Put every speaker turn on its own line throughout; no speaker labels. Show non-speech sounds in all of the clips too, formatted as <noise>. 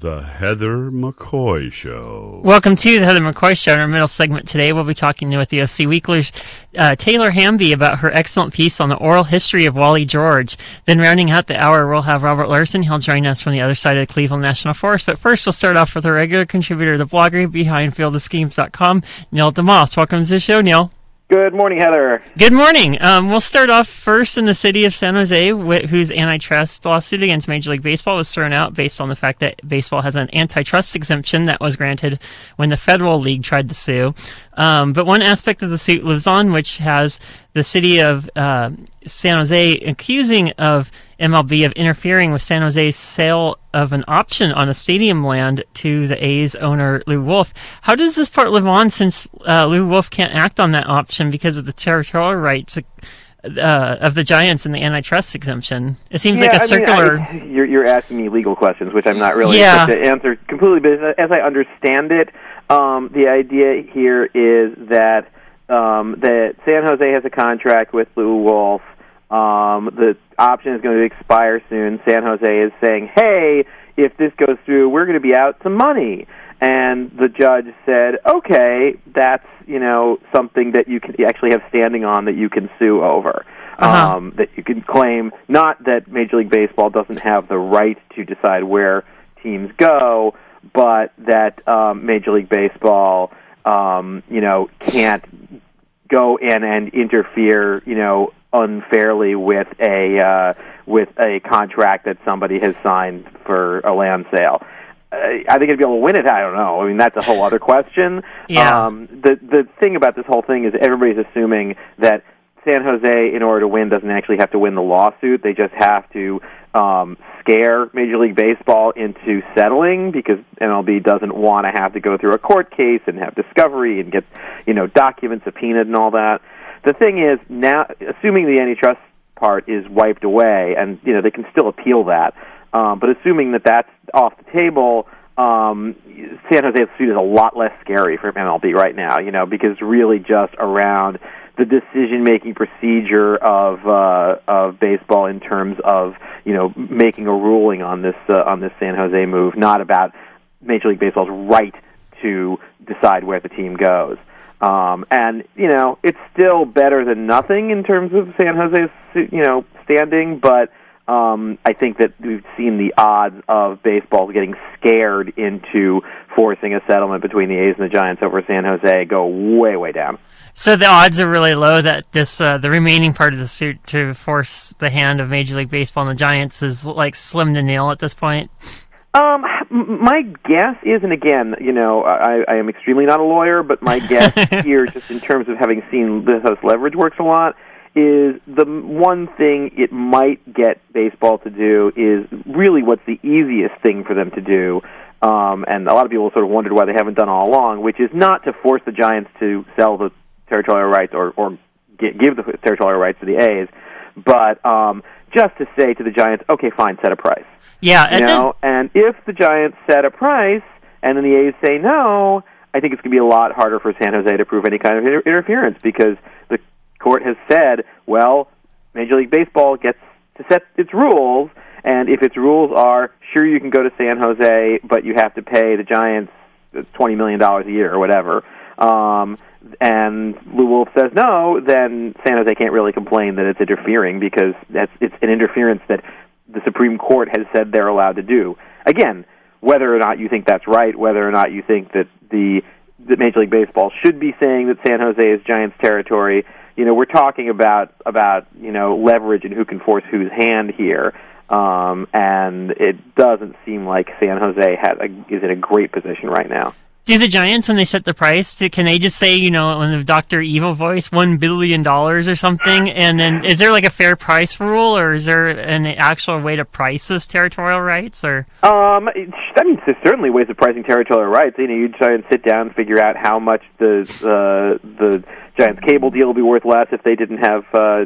The Heather McCoy Show.
Welcome to the Heather McCoy Show. In our middle segment today, we'll be talking with the OC Weekly's uh, Taylor Hamby about her excellent piece on the oral history of Wally George. Then, rounding out the hour, we'll have Robert Larson. He'll join us from the other side of the Cleveland National Forest. But first, we'll start off with our regular contributor, the blogger behind fieldofschemes.com, Neil deMause. Welcome to the show, Neil.
Good morning, Heather.
Good morning. Um, we'll start off first in the city of San Jose, wh- whose antitrust lawsuit against Major League Baseball was thrown out based on the fact that baseball has an antitrust exemption that was granted when the federal league tried to sue. Um, but one aspect of the suit lives on, which has the city of uh, San Jose accusing of MLB of interfering with San Jose's sale of an option on a stadium land to the A's owner Lew Wolff. How does this part live on since uh, Lew Wolff can't act on that option because of the territorial rights? Uh, of the Giants and the antitrust exemption. It seems
yeah,
like a
I
circular.
Mean, I, you're, you're asking me legal questions, which I'm not really
Yeah.
to answer completely. But as I understand it, um, the idea here is that um, that San Jose has a contract with Lew Wolff. Um, the option is going to expire soon. San Jose is saying, "Hey, if this goes through, we're going to be out some money." And the judge said, "Okay, that's you know something that you can actually have standing on that you can sue over."
Uh-huh.
Um, that you can claim not that Major League Baseball doesn't have the right to decide where teams go, but that um, Major League Baseball, um, you know, can't go in and interfere, you know, unfairly with a uh, with a contract that somebody has signed for a land sale. I think it'd be able to win it. I don't know. I mean, that's a whole other question. <laughs>
Yeah.
Um, the the thing about this whole thing is everybody's assuming that San Jose, in order to win, doesn't actually have to win the lawsuit. They just have to um, scare Major League Baseball into settling because MLB doesn't want to have to go through a court case and have discovery and get you know documents subpoenaed and all that. The thing is now, assuming the antitrust part is wiped away, and you know they can still appeal that, um, but assuming that that's off the table. Um, San Jose's suit is a lot less scary for MLB right now, you know, because really just around the decision-making procedure of uh, of baseball in terms of you know making a ruling on this uh, on this San Jose move, not about Major League Baseball's right to decide where the team goes. Um, and you know it's still better than nothing in terms of San Jose's you know standing, but um, I think that we've seen the odds of baseball getting scared into forcing a settlement between the A's and the Giants over San Jose go way way down.
So the odds are really low that this uh, the remaining part of the suit to force the hand of Major League Baseball and the Giants is like slim to nil at this point.
Um, my guess is, and again, you know, I, I am extremely not a lawyer, but my <laughs> guess here, just in terms of having seen this how this leverage works a lot, is the one thing it might get baseball to do is really what's the easiest thing for them to do. Um, and a lot of people sort of wondered why they haven't done all along, which is not to force the Giants to sell the territorial rights or, or gi- give the territorial rights to the A's, but um, just to say to the Giants, okay, fine, set a price
Yeah,
you
and then-
know, and if the Giants set a price and then the A's say no, I think it's going to be a lot harder for San Jose to prove any kind of inter- interference because the court has said, well, Major League Baseball gets to set its rules, and if its rules are sure you can go to San Jose, but you have to pay the Giants twenty million dollars a year or whatever. Um, and Lew Wolff says no, then San Jose can't really complain that it's interfering because that's it's an interference that the Supreme Court has said they're allowed to do. Again, whether or not you think that's right, whether or not you think that the that Major League Baseball should be saying that San Jose is Giants territory, you know, we're talking about about you know leverage and who can force whose hand here. Um, and it doesn't seem like San Jose has a, is in a great position right now.
Do the Giants when they set the price, can they just say you know in the Doctor Evil voice one billion dollars or something, and then is there like a fair price rule, or is there an actual way to price this territorial rights, or
Um, I mean, there's certainly ways of pricing territorial rights. You know, you try and sit down and figure out how much the uh, the Giants cable deal will be worth less if they didn't have uh,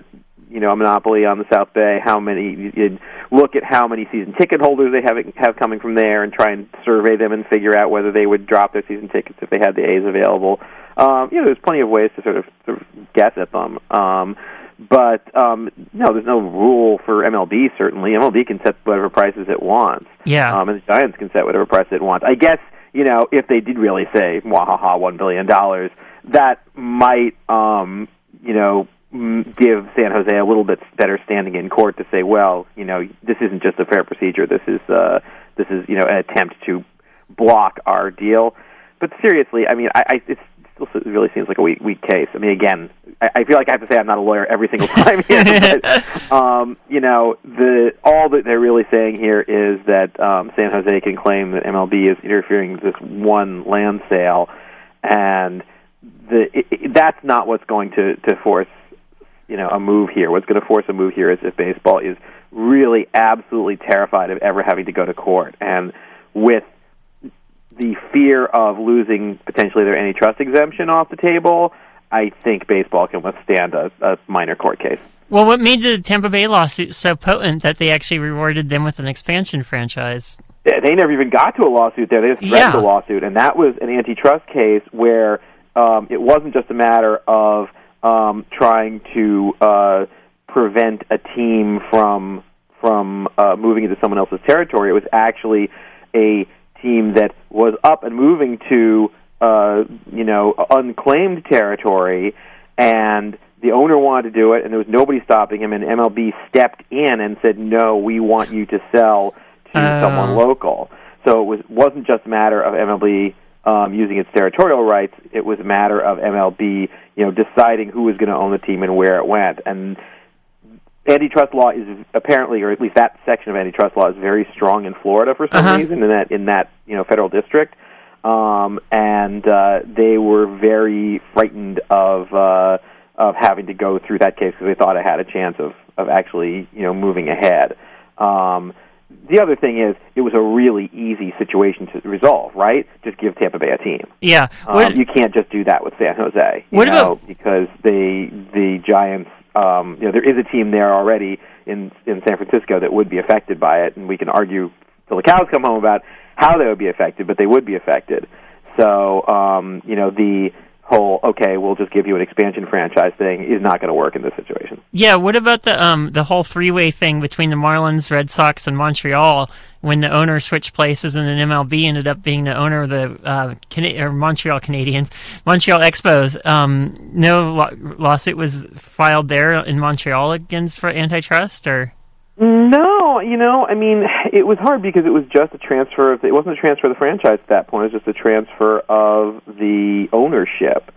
you know a monopoly on the South Bay. How many? You'd look at how many season ticket holders they have have coming from there, and try and survey them and figure out whether they would drop their season tickets if they had the A's available. Um, you know, there's plenty of ways to sort of, sort of guess at them. Um, but um, no, there's no rule for MLB. Certainly, MLB can set whatever prices it wants.
Yeah.
Um, and the Giants can set whatever price it wants. I guess you know if they did really say "wahaha, one billion dollars," that might um, you know give San Jose a little bit better standing in court to say, well, you know, this isn't just a fair procedure. This is uh, this is you know an attempt to block our deal. But seriously, I mean, I, I it's still it really seems like a weak weak case. I mean, again, I, I feel like I have to say I'm not a lawyer every single <laughs> time here, but <laughs> um, you know, the all that they're really saying here is that um, San Jose can claim that MLB is interfering with this one land sale, and the it, it, that's not what's going to to force you know a move here. What's going to force a move here is if baseball is really absolutely terrified of ever having to go to court, and with the fear of losing potentially their antitrust exemption off the table, I think baseball can withstand a, a minor court case.
Well, what made the Tampa Bay lawsuit so potent that they actually rewarded them with an expansion franchise?
They never even got to a lawsuit there. They just threatened
Yeah.
a lawsuit, and that was an antitrust case where um, it wasn't just a matter of um, trying to uh, prevent a team from from uh, moving into someone else's territory. It was actually a team that was up and moving to uh, you know unclaimed territory, and the owner wanted to do it, and there was nobody stopping him. And MLB stepped in and said, "No, we want you to sell to
Oh.
someone local." So it was wasn't just a matter of MLB um, using its territorial rights. It was a matter of MLB, you know, deciding who was going to own the team and where it went. And antitrust law is apparently, or at least that section of antitrust law, is very strong in Florida for some
Uh-huh.
reason in that in that you know federal district. Um, and uh, they were very frightened of uh, of having to go through that case because they thought it had a chance of of actually you know moving ahead. Um, the other thing is, it was a really easy situation to resolve. Right? Just give Tampa Bay a team.
Yeah.
Um, you can't just do that with San Jose.
What
know,
about-
because they the Giants? Um, you know, there is a team there already in in San Francisco that would be affected by it, and we can argue till the cows come home about how they would be affected, but they would be affected. So, um, you know, the whole okay, we'll just give you an expansion franchise thing is not going to work in this situation.
yeah. What about the um the whole three way thing between the Marlins, Red Sox, and Montreal when the owner switched places and then MLB ended up being the owner of the uh, Cana- or Montreal Canadiens, Montreal Expos. Um, no law- lawsuit was filed there in Montreal against for antitrust or.
No, you know, I mean, it was hard because it was just a transfer of. It wasn't a transfer of the franchise at that point. It was just a transfer of the ownership.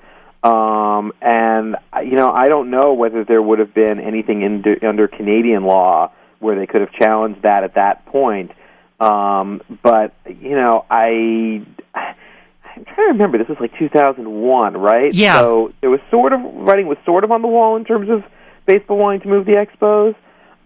Um, and I- you know, I don't know whether there would have been anything in, under Canadian law where they could have challenged that at that point. Um, but you know, I. I'm trying to remember. This was like 2001, right?
Yeah.
So it was sort of writing was sort of on the wall in terms of baseball wanting to move the Expos.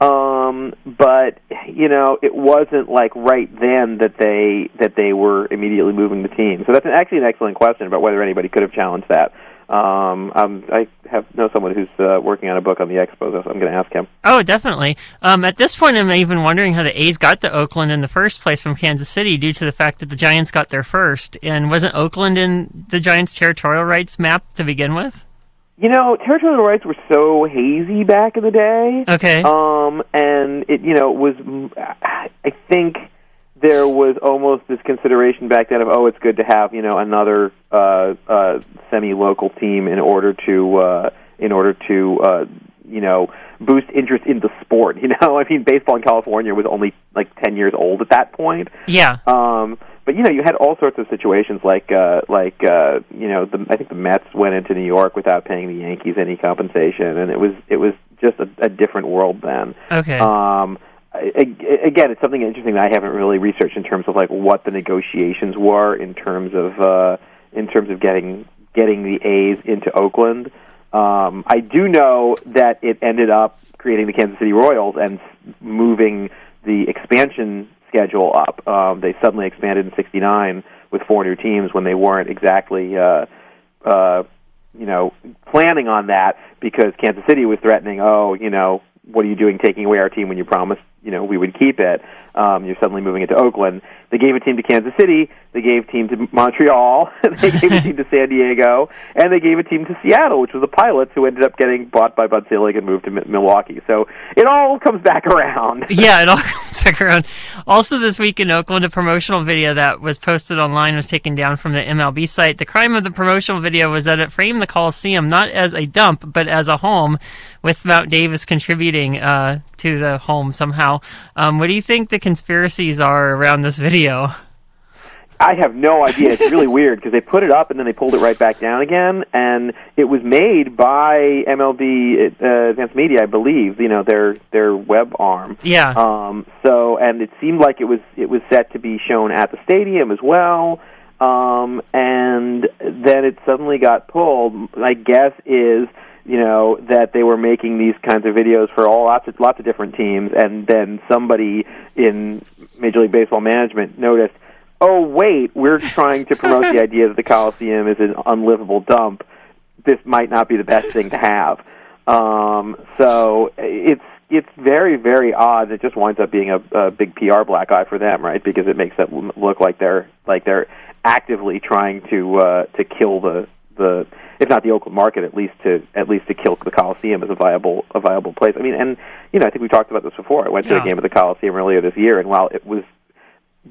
Um, but you know, it wasn't like right then that they that they were immediately moving the team. So that's an, actually an excellent question about whether anybody could have challenged that. Um, I have know someone who's uh, working on a book on the Expos. so I'm going to ask him.
Oh, definitely. Um, at this point, I'm even wondering how the A's got to Oakland in the first place from Kansas City due to the fact that the Giants got there first. And wasn't Oakland in the Giants' territorial rights map to begin with?
You know, territorial rights were so hazy back in the day.
Okay.
Um, and it, you know, was I think there was almost this consideration back then of oh, it's good to have you know another uh, uh, semi-local team in order to uh, in order to uh, you know boost interest in the sport. <laughs> You know, I mean, baseball in California was only like ten years old at that point.
yeah.
Um, but you know, you had all sorts of situations like uh, like uh, you know, the, I think the Mets went into New York without paying the Yankees any compensation, and it was it was just a, a different world then.
Okay.
Um, again, it's something interesting that I haven't really researched in terms of like what the negotiations were in terms of uh, in terms of getting getting the A's into Oakland. Um, I do know that it ended up creating the Kansas City Royals and moving the expansion schedule up. Um, they suddenly expanded in '69 with four new teams when they weren't exactly. Uh, uh, you know, planning on that because Kansas City was threatening, oh, you know, what are you doing taking away our team when you promised you know we would keep it. Um, you're suddenly moving it to Oakland. They gave a team to Kansas City. They gave a team to Montreal. <laughs> they gave a <laughs> team to San Diego, and they gave a team to Seattle, which was the Pilots, who ended up getting bought by Bud Selig and moved to M- Milwaukee. So it all comes back around. <laughs>
yeah, it all comes back around. Also, this week in Oakland, a promotional video that was posted online was taken down from the MLB site. The crime of the promotional video was that it framed the Coliseum not as a dump, but as a home, with Mount Davis contributing uh, to the home somehow. Um, what do you think the conspiracies are around this video?
I have no idea. It's really <laughs> weird because they put it up and then they pulled it right back down again, and it was made by MLB uh, Advanced Media, I believe. You know their their web arm.
Yeah.
Um. So, and it seemed like it was it was set to be shown at the stadium as well. Um. And then it suddenly got pulled. My guess is you know that they were making these kinds of videos for all lots of lots of different teams, and then somebody in Major League Baseball management noticed oh wait, we're trying to promote the <laughs> idea that the Coliseum is an unlivable dump. This might not be the best thing to have. Um, so it's it's very very odd. It just winds up being a, a big PR black eye for them, right? Because it makes it look like they're like they're actively trying to uh, to kill the the if not the Oakland market, at least to at least to kill the Coliseum as a viable a viable place. I mean, and you know, I think we talked about this before. I went to
Yeah.
a game at the Coliseum earlier this year, and while it was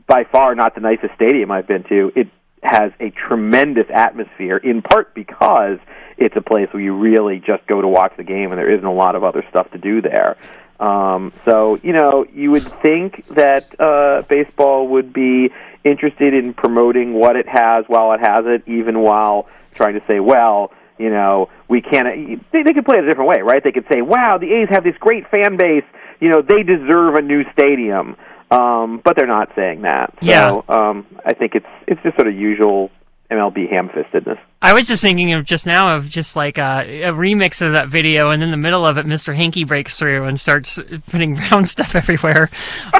by far not the nicest stadium I've been to. It has a tremendous atmosphere, in part because it's a place where you really just go to watch the game, and there isn't a lot of other stuff to do there. Um, so you know, you would think that uh, baseball would be interested in promoting what it has while it has it, even while trying to say, well, you know, we can't. They, they could play it a different way, right? They could say, wow, the A's have this great fan base. You know, they deserve a new stadium. Um, but they're not saying that. So,
Yeah.
um, I think it's it's just sort of usual MLB ham-fistedness.
I was just thinking of just now of just like a, a remix of that video, and in the middle of it, Mr. Hanky breaks through and starts putting brown <laughs> stuff everywhere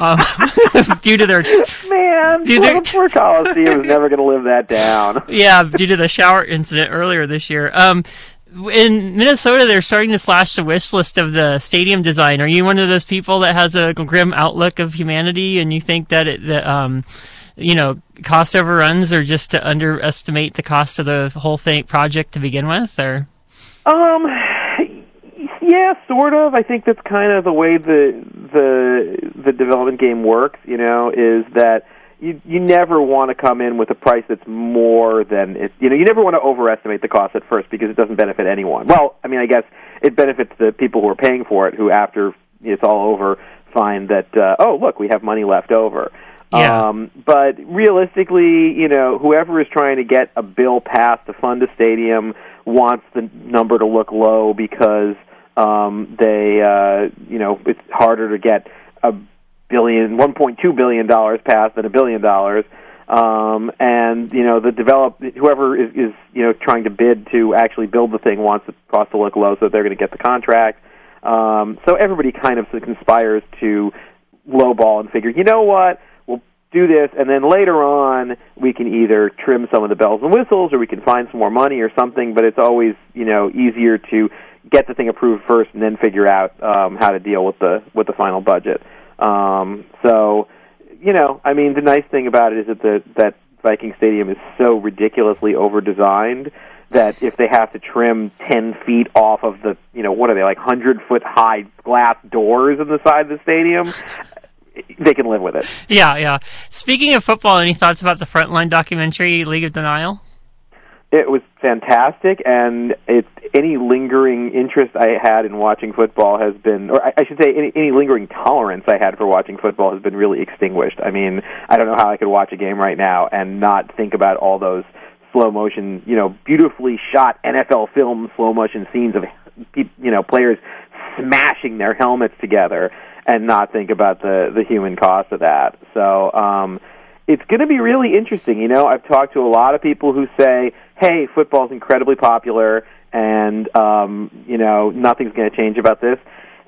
um, <laughs> due to their
Man,
Dude,
poor,
they're-
poor Coliseum is <laughs> never going to live that down.
yeah due to the shower incident earlier this year. Um, in Minnesota, they're starting to slash the wish list of the stadium design. Are you one of those people that has a grim outlook of humanity, and you think that it, that um, you know, cost overruns are just to underestimate the cost of the whole thing project to begin with, or
Um, yeah, sort of. I think that's kind of the way the the the development game works. You know, is that you you never want to come in with a price that's more than it. You know, you never want to overestimate the cost at first because it doesn't benefit anyone. Well, I mean, I guess it benefits the people who are paying for it, who after it's all over find that uh, oh look, we have money left over.
Yeah.
Um, but realistically, you know, whoever is trying to get a bill passed to fund a stadium wants the number to look low because um, they, uh, you know, it's harder to get a billion, one point two billion dollars passed than a billion dollars. Um, and you know, the develop whoever is, is you know trying to bid to actually build the thing wants the cost to look low, so they're going to get the contract. Um, so everybody kind of conspires to lowball and figure, you know what, do this, and then later on we can either trim some of the bells and whistles, or we can find some more money or something. But it's always you know easier to get the thing approved first and then figure out um, how to deal with the with the final budget. Um, so you know, I mean, the nice thing about it is that the that Viking Stadium is so ridiculously over designed that if they have to trim 10 feet off of the, you know, what are they, like 100 foot high glass doors in the side of the stadium, they can live with it.
yeah, yeah. Speaking of football, any thoughts about the Frontline documentary, League of Denial?
It was fantastic, and it any lingering interest I had in watching football has been, or I, I should say, any, any lingering tolerance I had for watching football has been really extinguished. I mean, I don't know how I could watch a game right now and not think about all those slow motion, you know, beautifully shot NFL film slow motion scenes of, you know, players smashing their helmets together, and not think about the the human cost of that. So. um it's going to be really interesting. You know, I've talked to a lot of people who say, "Hey, football's incredibly popular, and um, you know, nothing's going to change about this."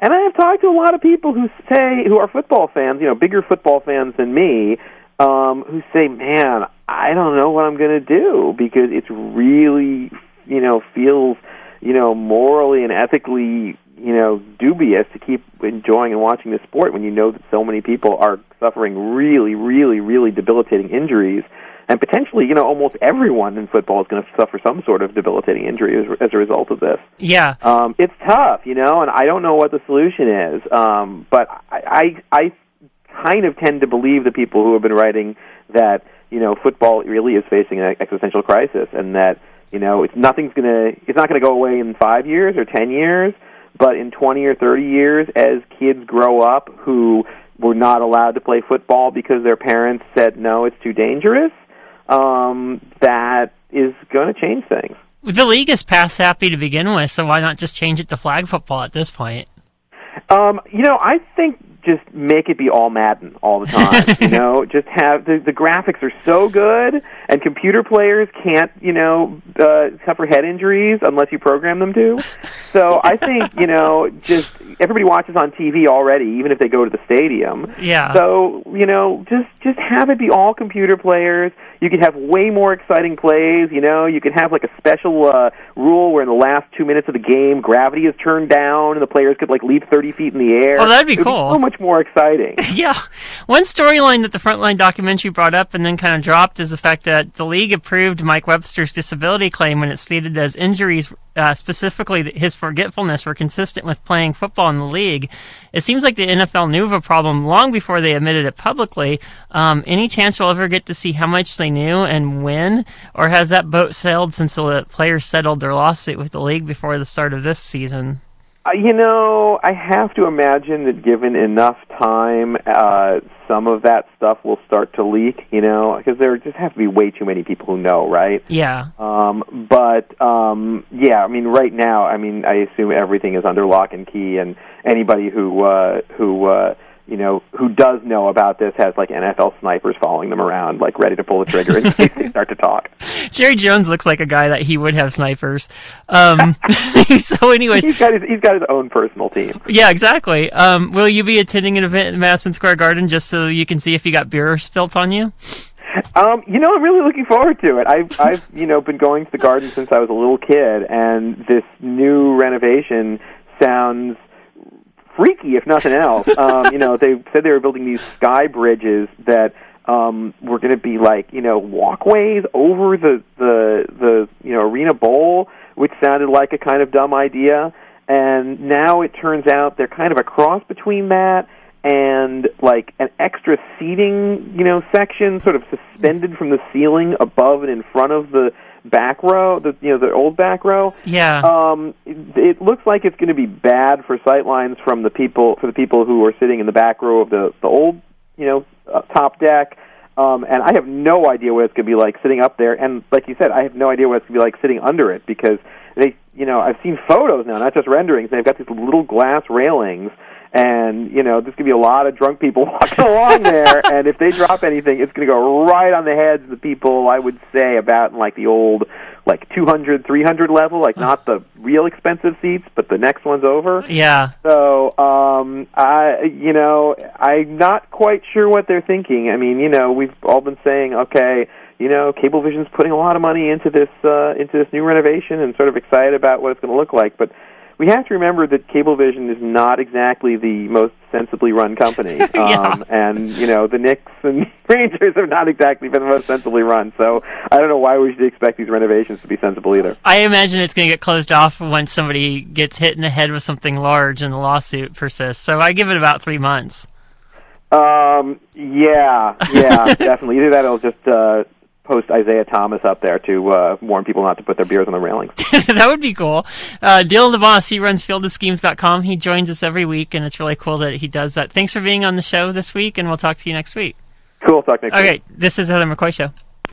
And I have talked to a lot of people who say, who are football fans, you know, bigger football fans than me, um, who say, "Man, I don't know what I'm going to do because it's really, you know, feels, you know, morally and ethically, you know dubious to keep enjoying and watching this sport when you know that so many people are suffering really, really, really debilitating injuries, and potentially, you know, almost everyone in football is going to suffer some sort of debilitating injury as, as a result of this.
Yeah,
Um, it's tough, you know, and I don't know what the solution is. Um, but I, I, I kind of tend to believe the people who have been writing that you know football really is facing an existential crisis, and that you know it's nothing's gonna, it's not going to go away in five years or ten years, but in twenty or thirty years, as kids grow up who were not allowed to play football because their parents said no, it's too dangerous. Um, that is going to change things.
the league is pass happy to begin with, so why not just change it to flag football at this point?
Um, you know, I think just make it be all Madden all the time. <laughs> you know, just have the the graphics are so good, and computer players can't, you know, uh, suffer head injuries unless you program them to. So <laughs> I think you know, just everybody watches on TV already, even if they go to the stadium.
Yeah.
So you know, just just have it be all computer players. You could have way more exciting plays. You know, you could have like a special uh, rule where in the last two minutes of the game, gravity is turned down and the players could like leap thirty feet in the air.
Oh, that'd be cool.
so much more exciting. <laughs>
Yeah. One storyline that the Frontline documentary brought up and then kind of dropped is the fact that the league approved Mike Webster's disability claim when it stated that his injuries, uh, specifically his forgetfulness, were consistent with playing football in the league. It seems like the NFL knew of a problem long before they admitted it publicly. Um, any chance we'll ever get to see how much they knew and when? Or has that boat sailed since the players settled their lawsuit with the league before the start of this season?
Uh, you know, I have to imagine that given enough time, uh, some of that stuff will start to leak. You know, because there just have to be way too many people who know, right?
Yeah.
Um, but um, yeah, I mean, right now, I mean, I assume everything is under lock and key, and anybody who uh, who uh, you know who does know about this has like NFL snipers following them around, like ready to pull the trigger in case they <laughs> start to talk.
Jerry Jones looks like a guy that he would have snipers. Um, <laughs> so, anyways,
He's got his he's got his own personal team.
yeah, exactly. Um, will you be attending an event in Madison Square Garden just so you can see if you got beer spilt on you?
Um, you know, I'm really looking forward to it. I've I've you know been going to the garden since I was a little kid, and this new renovation sounds freaky, if nothing else. um, you know, they said they were building these sky bridges that um, were going to be like you know walkways over the the the you know arena bowl, which sounded like a kind of dumb idea. And now it turns out they're kind of a cross between that and like an extra seating, you know, section sort of suspended from the ceiling above and in front of the back row, the you know, the old back row.
Yeah.
Um, it, it looks like it's going to be bad for sightlines from the people for the people who are sitting in the back row of the the old, you know, uh, top deck. Um, and I have no idea what it's going to be like sitting up there. And like you said, I have no idea what it's going to be like sitting under it because they, you know, I've seen photos now, not just renderings. They've got these little glass railings, and you know, there's going to be a lot of drunk people <laughs> walking along there. <laughs> And if they drop anything, it's going to go right on the heads of the people. I would say about in like the old, like 200, 300 level, like not the real expensive seats, but the next one's over.
yeah.
So, um, I, you know, I'm not quite sure what they're thinking. I mean, you know, we've all been saying, okay, you know, Cablevision's putting a lot of money into this uh, into this new renovation, and sort of excited about what it's going to look like. But we have to remember that Cablevision is not exactly the most sensibly run company, <laughs>
Yeah.
um, and you know, the Knicks and <laughs> Rangers have not exactly been the most sensibly run. So, I don't know why we should expect these renovations to be sensible either.
I imagine it's going to get closed off when somebody gets hit in the head with something large and the lawsuit persists. So I give it about three months.
Um, yeah, yeah, <laughs> definitely. Either that or it'll just uh, post Isaiah Thomas up there to uh, warn people not to put their beers on the railings. <laughs>
that would be cool. Uh, Dylan the boss, he runs fieldofschemes.com. He joins us every week, and it's really cool that he does that. Thanks for being on the show this week, and we'll talk to you next week.
Cool. Talk next week.
Okay, this is Heather McCoy Show.